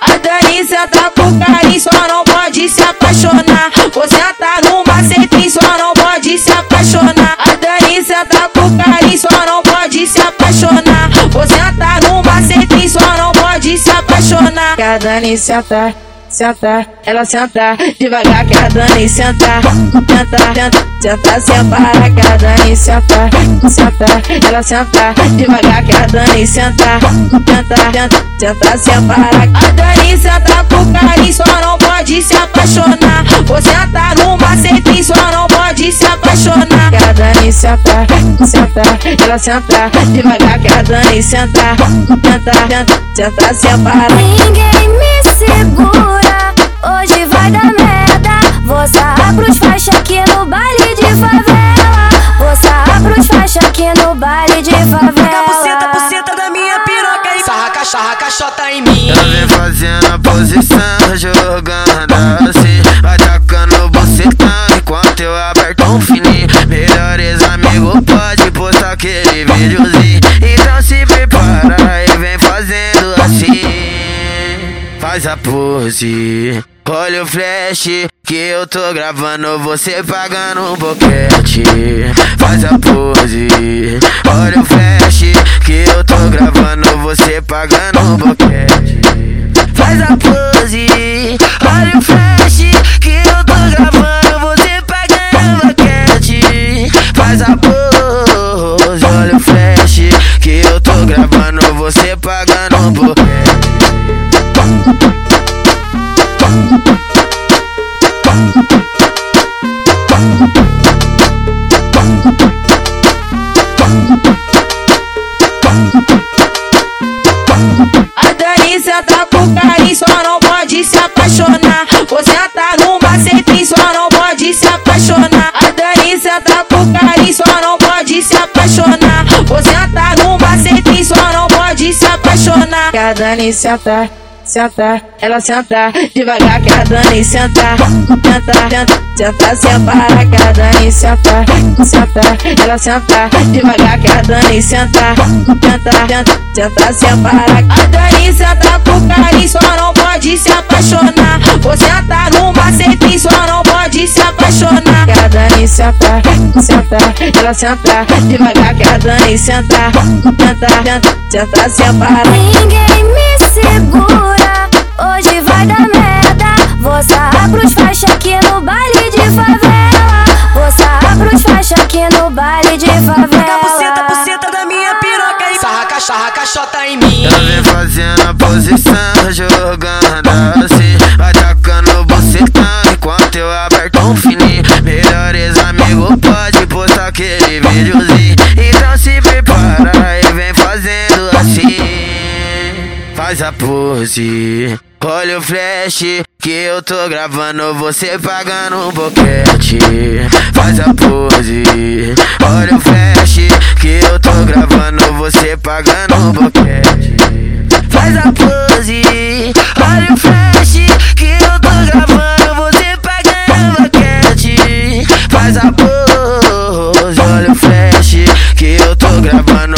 A Dani senta com carinho, só não pode se apaixonar. Você tá numa centrinha, só não pode se apaixonar. A Dani senta com carinho, só não pode se apaixonar. Você tá numa centrinha, só não pode se apaixonar. Que a Dani senta senta, ela senta devagar que a Dani senta, senta, senta, senta sem parar que a Dani senta, senta, ela senta devagar que a Dani senta, senta, senta, sem parar. A Dani senta com carinho, só não pode se apaixonar. Você tá numa centrinha, só não pode se apaixonar. Que a Dani senta, senta, ela senta devagar que a Dani senta, senta, senta sem parar. Ninguém me segura. Sarra, sarra, caixota em mim. Vem fazendo a posição, jogando assim. Vai tacando bucetão enquanto eu aperto um fininho. Melhores amigos, pode postar aquele videozinho. Então se prepara e vem fazendo assim faz a pose. Olha o flash que eu tô gravando, você pagando um boquete. Faz a pose. Apaixonar. Você tá numa centrinha, só não pode se apaixonar. A Dani senta com carinho, só não pode se apaixonar. Você tá numa centrinha, só não pode se apaixonar. Que a Dani senta senta, ela senta devagar que a Dani senta, senta, senta, senta sem parar que a Dani senta, senta, ela senta devagar que a Dani senta, senta, senta, senta sem parar. A Dani senta com carinho, só não pode se apaixonar. Você tá numa centrinha, só não pode se apaixonar. Que a Dani senta, senta, ela senta devagar que a Dani senta, senta, senta, senta sem parar. Ninguém me segura. Hoje vai dar merda. Vou sarrar pros faixa aqui no baile de favela. Vou sarrar pros faixa aqui no baile de favela. Buceta, buceta da minha piroca e sarra, sarra, caixota em mim. Ela vem fazendo a posição, jogando assim. Vai tacando bucetão enquanto eu aperto um fininho. Melhores amigos, pode postar aquele videozinho. Então se prepara e vem fazendo assim. Faz a pose. Olha o flash que eu tô gravando, você pagando um boquete. Faz a pose. Olha o flash que eu tô gravando, você pagando um boquete. Faz a pose. Olha o flash que eu tô gravando, você pagando um boquete. Faz a pose. Olha o flash que eu tô gravando,